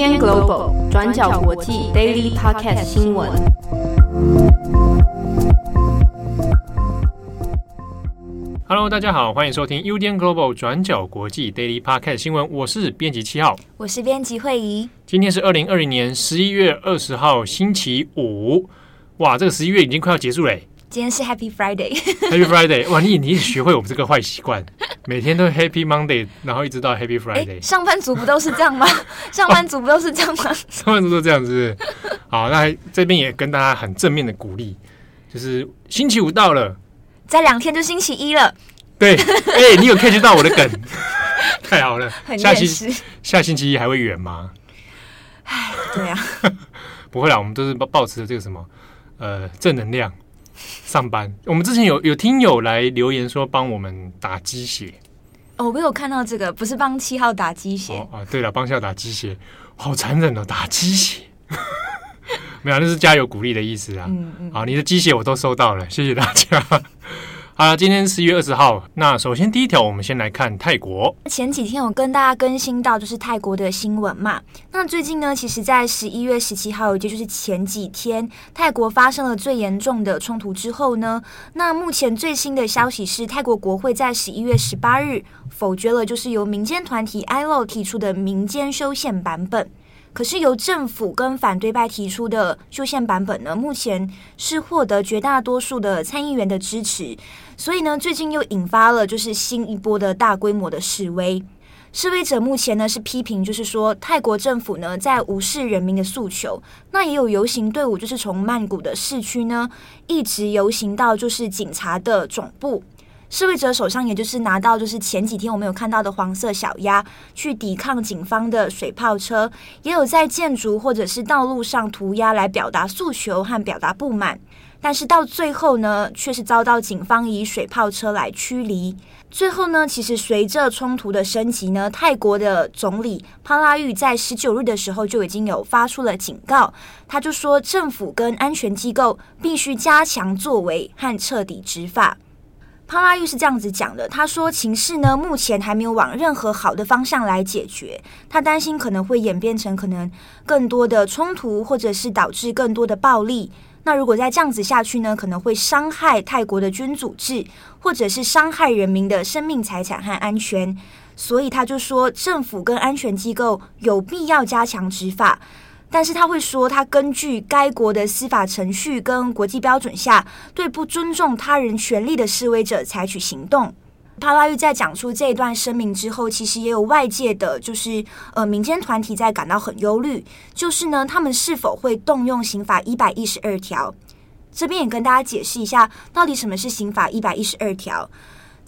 UDN Global 转角国际 Daily Podcast 新闻。Hello，大家好，欢迎收听 UDN Global 转角国际 Daily Podcast 新闻。我是编辑七号，我是编辑慧仪。今天是二零二零年十一月二十号，星期五。哇，这个十一月已经快要结束嘞！今天是 Happy Friday，Happy Friday！哇，你 你学会我们这个坏习惯，每天都 Happy Monday，然后一直到 Happy Friday。上班族不都是这样吗？上班族不都是这样吗？上班族都这样子。好，那这边也跟大家很正面的鼓励，就是星期五到了，再两天就星期一了。对，哎、欸，你有 catch 到我的梗？太好了，很下星下星期一还会远吗？哎，对呀、啊，不会啦，我们都是抱抱持着这个什么呃正能量。上班，我们之前有有听友来留言说帮我们打鸡血。哦，我有看到这个，不是帮七号打鸡血。哦啊，对了，帮七号打鸡血，好残忍哦，打鸡血，没有，那是加油鼓励的意思啊。嗯嗯，好，你的鸡血我都收到了，谢谢大家。好，今天十一月二十号。那首先第一条，我们先来看泰国。前几天有跟大家更新到，就是泰国的新闻嘛。那最近呢，其实，在十一月十七号，也就是前几天，泰国发生了最严重的冲突之后呢，那目前最新的消息是，泰国国会在十一月十八日否决了，就是由民间团体 ILO 提出的民间修宪版本。可是由政府跟反对派提出的修宪版本呢，目前是获得绝大多数的参议员的支持，所以呢，最近又引发了就是新一波的大规模的示威。示威者目前呢是批评，就是说泰国政府呢在无视人民的诉求。那也有游行队伍，就是从曼谷的市区呢一直游行到就是警察的总部。示威者手上也就是拿到就是前几天我们有看到的黄色小鸭，去抵抗警方的水炮车，也有在建筑或者是道路上涂鸦来表达诉求和表达不满，但是到最后呢，却是遭到警方以水炮车来驱离。最后呢，其实随着冲突的升级呢，泰国的总理帕拉育在十九日的时候就已经有发出了警告，他就说政府跟安全机构必须加强作为和彻底执法。帕拉育是这样子讲的，他说情势呢目前还没有往任何好的方向来解决，他担心可能会演变成可能更多的冲突，或者是导致更多的暴力。那如果再这样子下去呢，可能会伤害泰国的君主制，或者是伤害人民的生命财产和安全。所以他就说，政府跟安全机构有必要加强执法。但是他会说，他根据该国的司法程序跟国际标准下，对不尊重他人权利的示威者采取行动。帕拉玉在讲出这一段声明之后，其实也有外界的，就是呃民间团体在感到很忧虑，就是呢，他们是否会动用刑法一百一十二条？这边也跟大家解释一下，到底什么是刑法一百一十二条。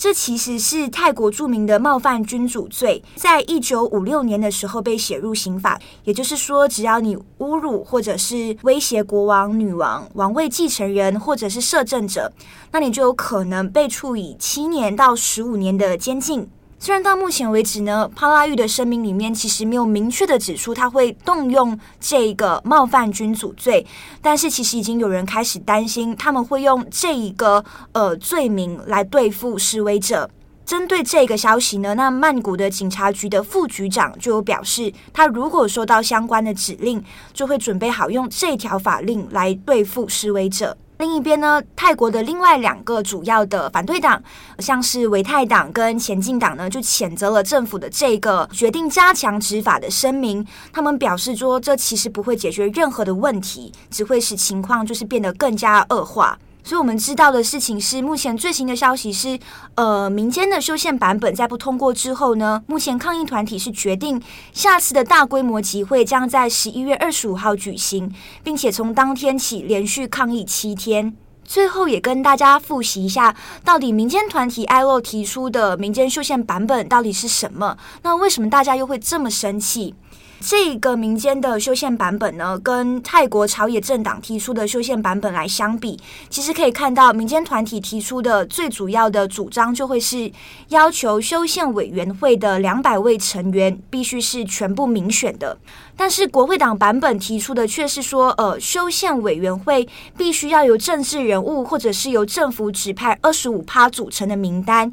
这其实是泰国著名的冒犯君主罪，在一九五六年的时候被写入刑法。也就是说，只要你侮辱或者是威胁国王、女王、王位继承人或者是摄政者，那你就有可能被处以七年到十五年的监禁。虽然到目前为止呢，帕拉育的声明里面其实没有明确的指出他会动用这个冒犯君主罪，但是其实已经有人开始担心他们会用这一个呃罪名来对付示威者。针对这个消息呢，那曼谷的警察局的副局长就有表示，他如果收到相关的指令，就会准备好用这条法令来对付示威者。另一边呢，泰国的另外两个主要的反对党，像是维泰党跟前进党呢，就谴责了政府的这个决定加强执法的声明。他们表示说，这其实不会解决任何的问题，只会使情况就是变得更加恶化。所以我们知道的事情是，目前最新的消息是，呃，民间的修宪版本在不通过之后呢，目前抗议团体是决定下次的大规模集会将在十一月二十五号举行，并且从当天起连续抗议七天。最后也跟大家复习一下，到底民间团体 ILO 提出的民间修宪版本到底是什么？那为什么大家又会这么生气？这个民间的修宪版本呢，跟泰国朝野政党提出的修宪版本来相比，其实可以看到民间团体提出的最主要的主张就会是要求修宪委员会的两百位成员必须是全部民选的，但是国会党版本提出的却是说，呃，修宪委员会必须要由政治人物或者是由政府指派二十五趴组成的名单。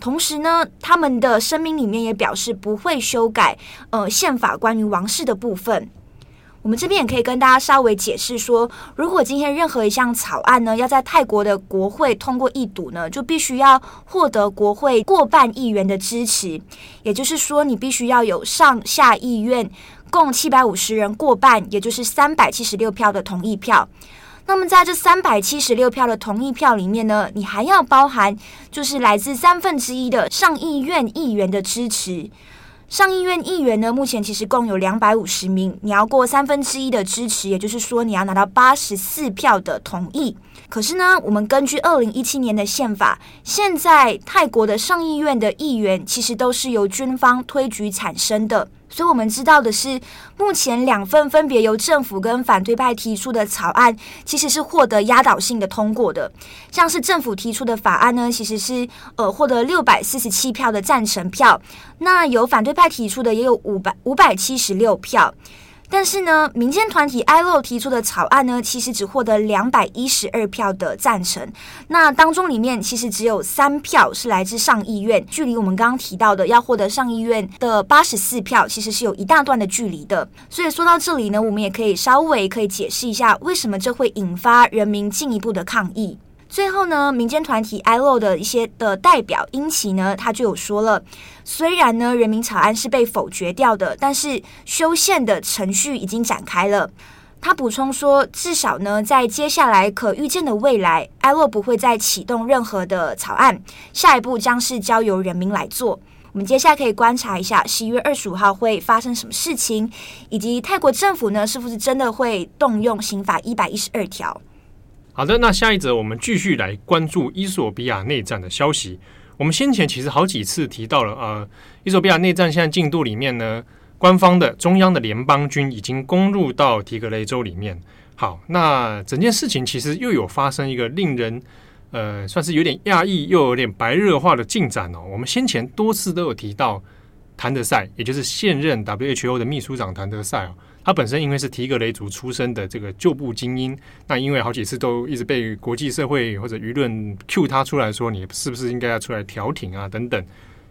同时呢，他们的声明里面也表示不会修改呃宪法关于王室的部分。我们这边也可以跟大家稍微解释说，如果今天任何一项草案呢，要在泰国的国会通过一读呢，就必须要获得国会过半议员的支持，也就是说，你必须要有上下议院共七百五十人过半，也就是三百七十六票的同意票。那么在这三百七十六票的同意票里面呢，你还要包含就是来自三分之一的上议院议员的支持。上议院议员呢，目前其实共有两百五十名，你要过三分之一的支持，也就是说你要拿到八十四票的同意。可是呢，我们根据二零一七年的宪法，现在泰国的上议院的议员其实都是由军方推举产生的。所以我们知道的是，目前两份分别由政府跟反对派提出的草案，其实是获得压倒性的通过的。像是政府提出的法案呢，其实是呃获得六百四十七票的赞成票，那由反对派提出的也有五百五百七十六票。但是呢，民间团体 ILO 提出的草案呢，其实只获得两百一十二票的赞成。那当中里面其实只有三票是来自上议院，距离我们刚刚提到的要获得上议院的八十四票，其实是有一大段的距离的。所以说到这里呢，我们也可以稍微可以解释一下，为什么这会引发人民进一步的抗议。最后呢，民间团体 ILO 的一些的代表英奇呢，他就有说了，虽然呢人民草案是被否决掉的，但是修宪的程序已经展开了。他补充说，至少呢在接下来可预见的未来，ILO 不会再启动任何的草案，下一步将是交由人民来做。我们接下来可以观察一下十一月二十五号会发生什么事情，以及泰国政府呢是不是真的会动用刑法一百一十二条。好的，那下一则我们继续来关注伊索比亚内战的消息。我们先前其实好几次提到了，呃，伊索比亚内战现在进度里面呢，官方的中央的联邦军已经攻入到提格雷州里面。好，那整件事情其实又有发生一个令人呃算是有点讶异又有点白热化的进展哦。我们先前多次都有提到谭德赛，也就是现任 WHO 的秘书长谭德赛哦。他本身因为是提格雷族出身的这个旧部精英，那因为好几次都一直被国际社会或者舆论 cue 他出来说，你是不是应该要出来调停啊等等。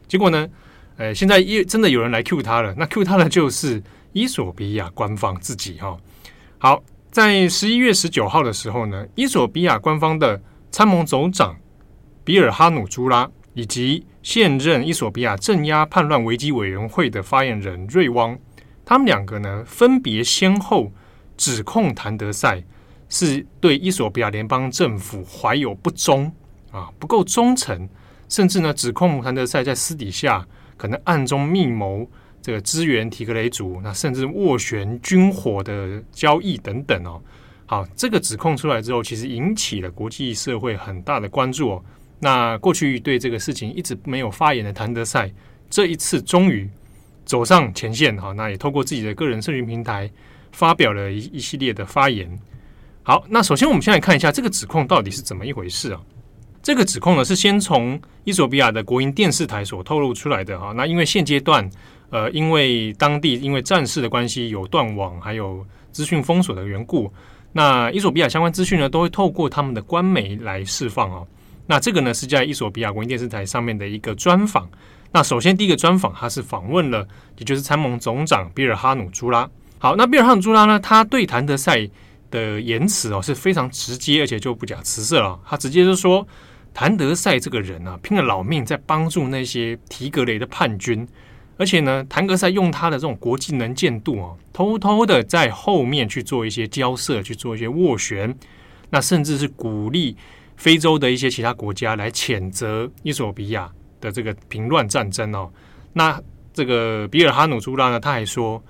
结果呢，呃，现在又真的有人来 cue 他了。那 cue 他的就是伊索比亚官方自己哈。好，在十一月十九号的时候呢，伊索比亚官方的参谋总长比尔哈努朱拉以及现任伊索比亚镇压叛乱危机委员会的发言人瑞汪。他们两个呢，分别先后指控谭德赛是对伊索比亚联邦政府怀有不忠啊，不够忠诚，甚至呢，指控谭德赛在私底下可能暗中密谋这个支援提格雷族，那甚至斡旋军火的交易等等哦。好，这个指控出来之后，其实引起了国际社会很大的关注哦。那过去对这个事情一直没有发言的谭德赛，这一次终于。走上前线哈，那也透过自己的个人社群平台发表了一一系列的发言。好，那首先我们先来看一下这个指控到底是怎么一回事啊？这个指控呢是先从伊索比亚的国营电视台所透露出来的哈。那因为现阶段呃，因为当地因为战事的关系有断网，还有资讯封锁的缘故，那伊索比亚相关资讯呢都会透过他们的官媒来释放哦。那这个呢是在伊索比亚国营电视台上面的一个专访。那首先，第一个专访，他是访问了，也就是参谋总长比尔哈努朱拉。好，那比尔哈努朱拉呢，他对谭德赛的言辞哦是非常直接，而且就不假辞色了。他直接就说，谭德赛这个人啊，拼了老命在帮助那些提格雷的叛军，而且呢，谭德赛用他的这种国际能见度哦，偷偷的在后面去做一些交涉，去做一些斡旋，那甚至是鼓励非洲的一些其他国家来谴责伊索比亚。的这个平乱战争哦，那这个比尔哈努朱拉呢，他还说，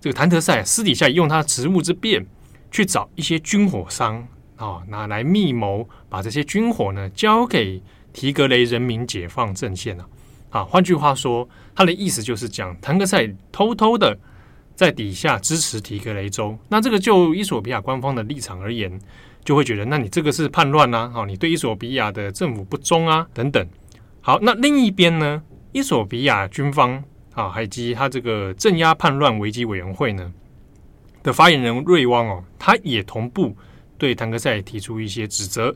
这个谭德赛私底下用他职务之便去找一些军火商啊、哦，拿来密谋把这些军火呢交给提格雷人民解放阵线呢。啊，换句话说，他的意思就是讲谭德赛偷偷的在底下支持提格雷州。那这个就伊索比亚官方的立场而言，就会觉得，那你这个是叛乱啊，哦，你对伊索比亚的政府不忠啊，等等。好，那另一边呢？伊索比亚军方啊，以及他这个镇压叛乱危机委员会呢的发言人瑞汪哦，他也同步对谭德赛提出一些指责。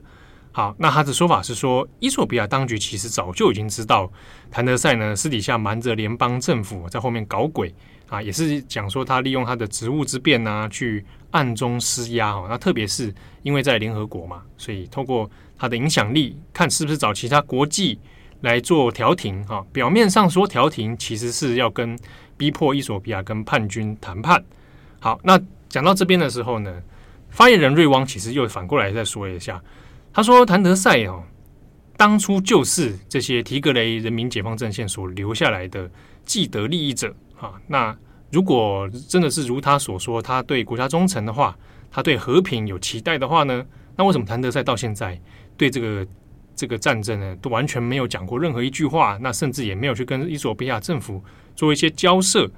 好，那他的说法是说，伊索比亚当局其实早就已经知道谭德赛呢私底下瞒着联邦政府在后面搞鬼啊，也是讲说他利用他的职务之便呢去暗中施压哦。那特别是因为在联合国嘛，所以透过他的影响力，看是不是找其他国际来做调停啊。表面上说调停，其实是要跟逼迫伊索比亚跟叛军谈判。好，那讲到这边的时候呢，发言人瑞汪其实又反过来再说一下。他说：“谭德赛哦，当初就是这些提格雷人民解放阵线所留下来的既得利益者啊。那如果真的是如他所说，他对国家忠诚的话，他对和平有期待的话呢？那为什么谭德赛到现在对这个这个战争呢，都完全没有讲过任何一句话？那甚至也没有去跟伊索比亚政府做一些交涉？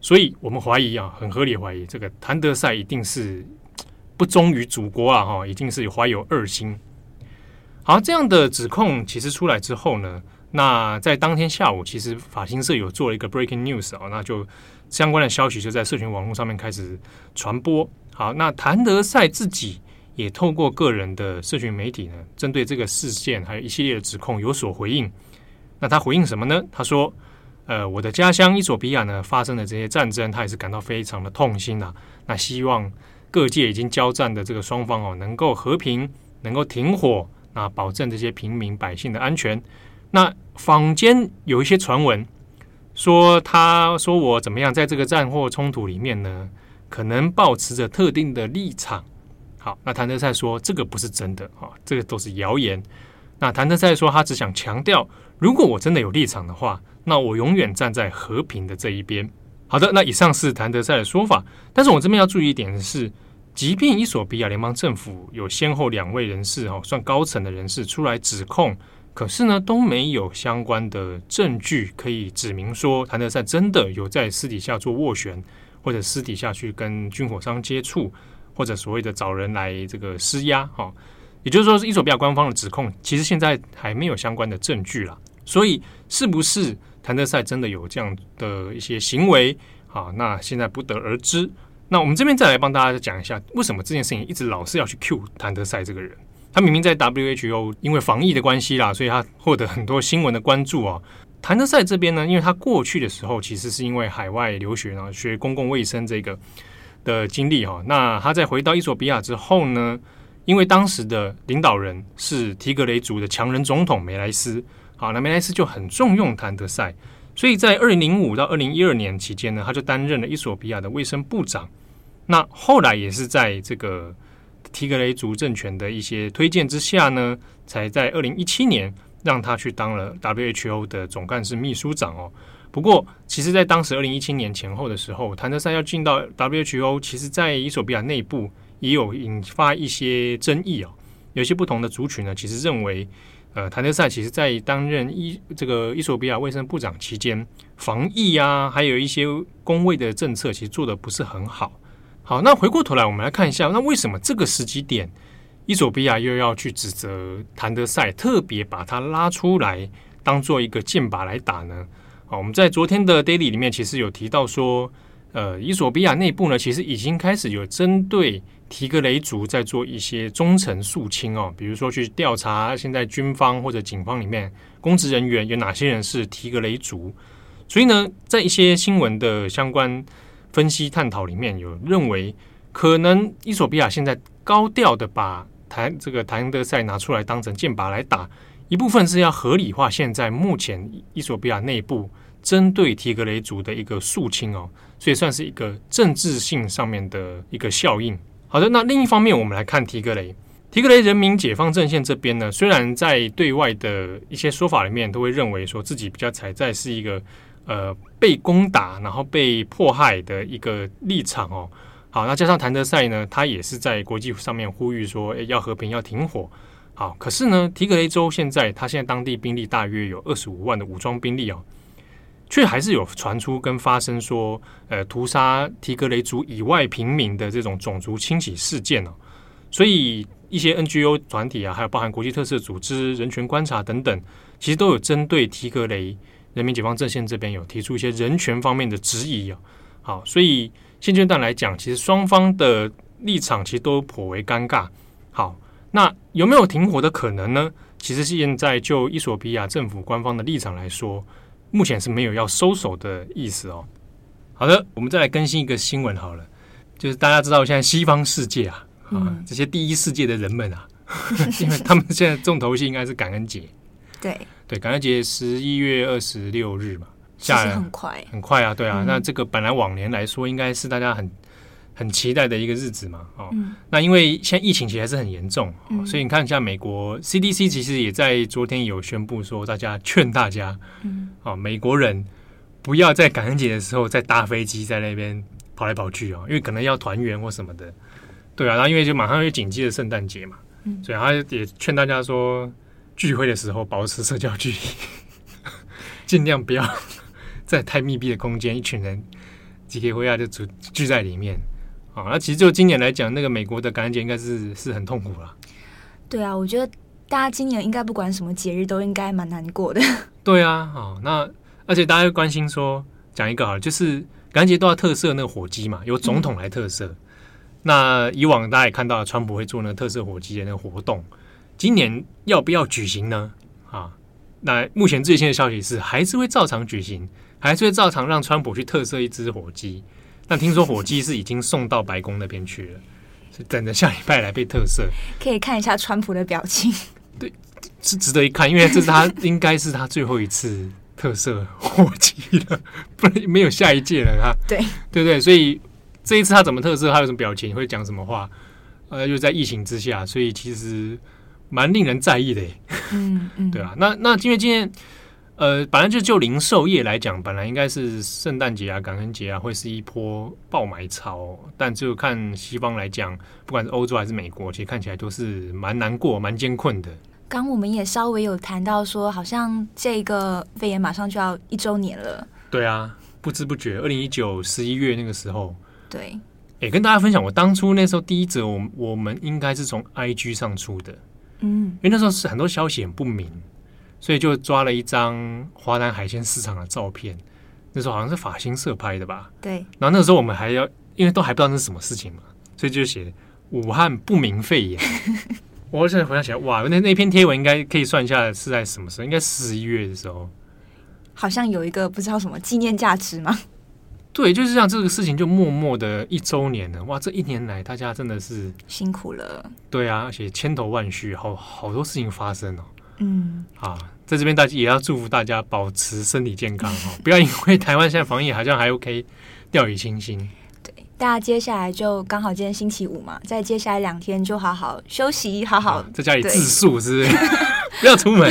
所以我们怀疑啊，很合理怀疑，这个谭德赛一定是不忠于祖国啊！哈，一定是怀有二心。”好，这样的指控其实出来之后呢，那在当天下午，其实法新社有做了一个 breaking news 啊，那就相关的消息就在社群网络上面开始传播。好，那谭德赛自己也透过个人的社群媒体呢，针对这个事件还有一系列的指控有所回应。那他回应什么呢？他说：“呃，我的家乡伊索比亚呢发生的这些战争，他也是感到非常的痛心呐、那希望各界已经交战的这个双方哦，能够和平，能够停火。”那保证这些平民百姓的安全。那坊间有一些传闻说，他说我怎么样，在这个战祸冲突里面呢，可能保持着特定的立场。好，那谭德赛说这个不是真的啊，这个都是谣言。那谭德赛说他只想强调，如果我真的有立场的话，那我永远站在和平的这一边。好的，那以上是谭德赛的说法，但是我这边要注意一点的是。即便伊索比亚联邦政府有先后两位人士哈，算高层的人士出来指控，可是呢都没有相关的证据可以指明说谭德赛真的有在私底下做斡旋，或者私底下去跟军火商接触，或者所谓的找人来这个施压哈。也就是说，衣索比亚官方的指控其实现在还没有相关的证据啦。所以，是不是谭德赛真的有这样的一些行为？好，那现在不得而知。那我们这边再来帮大家讲一下，为什么这件事情一直老是要去 cue 谭德赛这个人？他明明在 WHO 因为防疫的关系啦，所以他获得很多新闻的关注啊。谭德赛这边呢，因为他过去的时候其实是因为海外留学然后，学公共卫生这个的经历哈。那他在回到伊索比亚之后呢，因为当时的领导人是提格雷族的强人总统梅莱斯，好，那梅莱斯就很重用谭德赛，所以在二零零五到二零一二年期间呢，他就担任了伊索比亚的卫生部长。那后来也是在这个提格雷族政权的一些推荐之下呢，才在二零一七年让他去当了 WHO 的总干事秘书长哦。不过，其实，在当时二零一七年前后的时候，谭德赛要进到 WHO，其实，在伊索比亚内部也有引发一些争议哦。有些不同的族群呢，其实认为，呃，谭德赛其实在担任伊这个伊索比亚卫生部长期间，防疫啊，还有一些公卫的政策，其实做得不是很好。好，那回过头来，我们来看一下，那为什么这个时机点，伊索比亚又要去指责谭德赛，特别把他拉出来当做一个箭靶来打呢？好，我们在昨天的 daily 里面其实有提到说，呃，伊索比亚内部呢，其实已经开始有针对提格雷族在做一些忠诚肃清哦，比如说去调查现在军方或者警方里面公职人员有哪些人是提格雷族，所以呢，在一些新闻的相关。分析探讨里面有认为，可能伊索比亚现在高调的把谭这个谭德赛拿出来当成箭靶来打，一部分是要合理化现在目前伊索比亚内部针对提格雷族的一个肃清哦，所以算是一个政治性上面的一个效应。好的，那另一方面我们来看提格雷，提格雷人民解放阵线这边呢，虽然在对外的一些说法里面都会认为说自己比较踩在是一个。呃，被攻打然后被迫害的一个立场哦。好，那加上谭德赛呢，他也是在国际上面呼吁说，要和平，要停火。好，可是呢，提格雷州现在他现在当地兵力大约有二十五万的武装兵力哦，却还是有传出跟发生说，呃，屠杀提格雷族以外平民的这种种族清洗事件哦。所以一些 NGO 团体啊，还有包含国际特色组织、人权观察等等，其实都有针对提格雷。人民解放阵线这边有提出一些人权方面的质疑啊，好，所以现阶段来讲，其实双方的立场其实都颇为尴尬。好，那有没有停火的可能呢？其实现在就伊索比亚政府官方的立场来说，目前是没有要收手的意思哦。好的，我们再来更新一个新闻好了，就是大家知道现在西方世界啊，啊、嗯、这些第一世界的人们啊，因为他们现在重头戏应该是感恩节。对对，感恩节十一月二十六日嘛，下来很快很快啊，对啊，嗯、那这个本来往年来说应该是大家很。很期待的一个日子嘛，哦，嗯、那因为现在疫情其实还是很严重，嗯、所以你看，像美国 CDC 其实也在昨天有宣布说，大家劝大家，嗯，哦，美国人不要在感恩节的时候再搭飞机在那边跑来跑去哦，因为可能要团圆或什么的，对啊，然后因为就马上又紧接着圣诞节嘛，嗯，所以他也劝大家说，聚会的时候保持社交距离，尽量不要 在太密闭的空间，一群人集结回来就聚聚在里面。啊，那其实就今年来讲，那个美国的感恩节应该是是很痛苦了。对啊，我觉得大家今年应该不管什么节日都应该蛮难过的。对啊，好，那而且大家会关心说，讲一个好，就是感恩节都要特色那个火鸡嘛，由总统来特色。嗯、那以往大家也看到，川普会做那个特色火鸡的那个活动，今年要不要举行呢？啊，那目前最新的消息是，还是会照常举行，还是会照常让川普去特色一只火鸡。但听说火鸡是已经送到白宫那边去了，是等着下礼拜来被特色。可以看一下川普的表情，对，是值得一看，因为这是他应该是他最后一次特色火鸡了，不然没有下一届了。他，对，对不对？所以这一次他怎么特色？他有什么表情？会讲什么话？呃，又在疫情之下，所以其实蛮令人在意的。嗯嗯，对啊。那那因为今天。呃，本来就就零售业来讲，本来应该是圣诞节啊、感恩节啊，会是一波爆买潮。但就看西方来讲，不管是欧洲还是美国，其实看起来都是蛮难过、蛮艰困的。刚我们也稍微有谈到说，好像这个肺炎马上就要一周年了。对啊，不知不觉，二零一九十一月那个时候，对，也跟大家分享，我当初那时候第一则，我我们应该是从 IG 上出的，嗯，因为那时候是很多消息很不明。所以就抓了一张华南海鲜市场的照片，那时候好像是法新社拍的吧？对。然后那个时候我们还要，因为都还不知道那是什么事情嘛，所以就写武汉不明肺炎。我现在回想起来，哇，那那篇贴文应该可以算一下是在什么时候？应该十一月的时候。好像有一个不知道什么纪念价值吗？对，就是这样，这个事情就默默的一周年了。哇，这一年来大家真的是辛苦了。对啊，而且千头万绪，好好多事情发生哦。嗯，啊，在这边大家也要祝福大家保持身体健康哈，不要因为台湾现在防疫好像还 OK，掉以轻心。对，大家接下来就刚好今天星期五嘛，在接下来两天就好好休息，好好、啊、在家里自述，是不是？不要出门，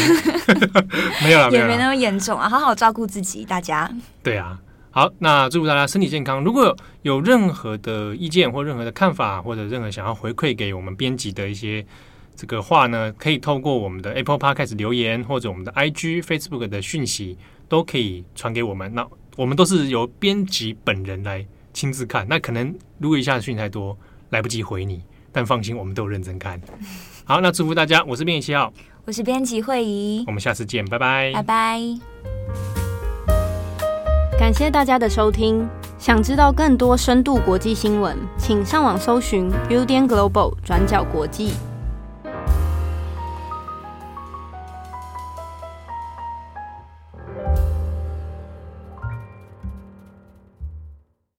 没有了，也没那么严重啊，好好照顾自己，大家。对啊，好，那祝福大家身体健康。如果有任何的意见或任何的看法，或者任何想要回馈给我们编辑的一些。这个话呢，可以透过我们的 Apple Podcast 留言，或者我们的 IG、Facebook 的讯息，都可以传给我们。那我们都是由编辑本人来亲自看。那可能如果一下子讯太多，来不及回你，但放心，我们都有认真看。好，那祝福大家，我是编辑七号，我是编辑慧仪，我们下次见，拜拜，拜拜。感谢大家的收听。想知道更多深度国际新闻，请上网搜寻 Udan Global 转角国际。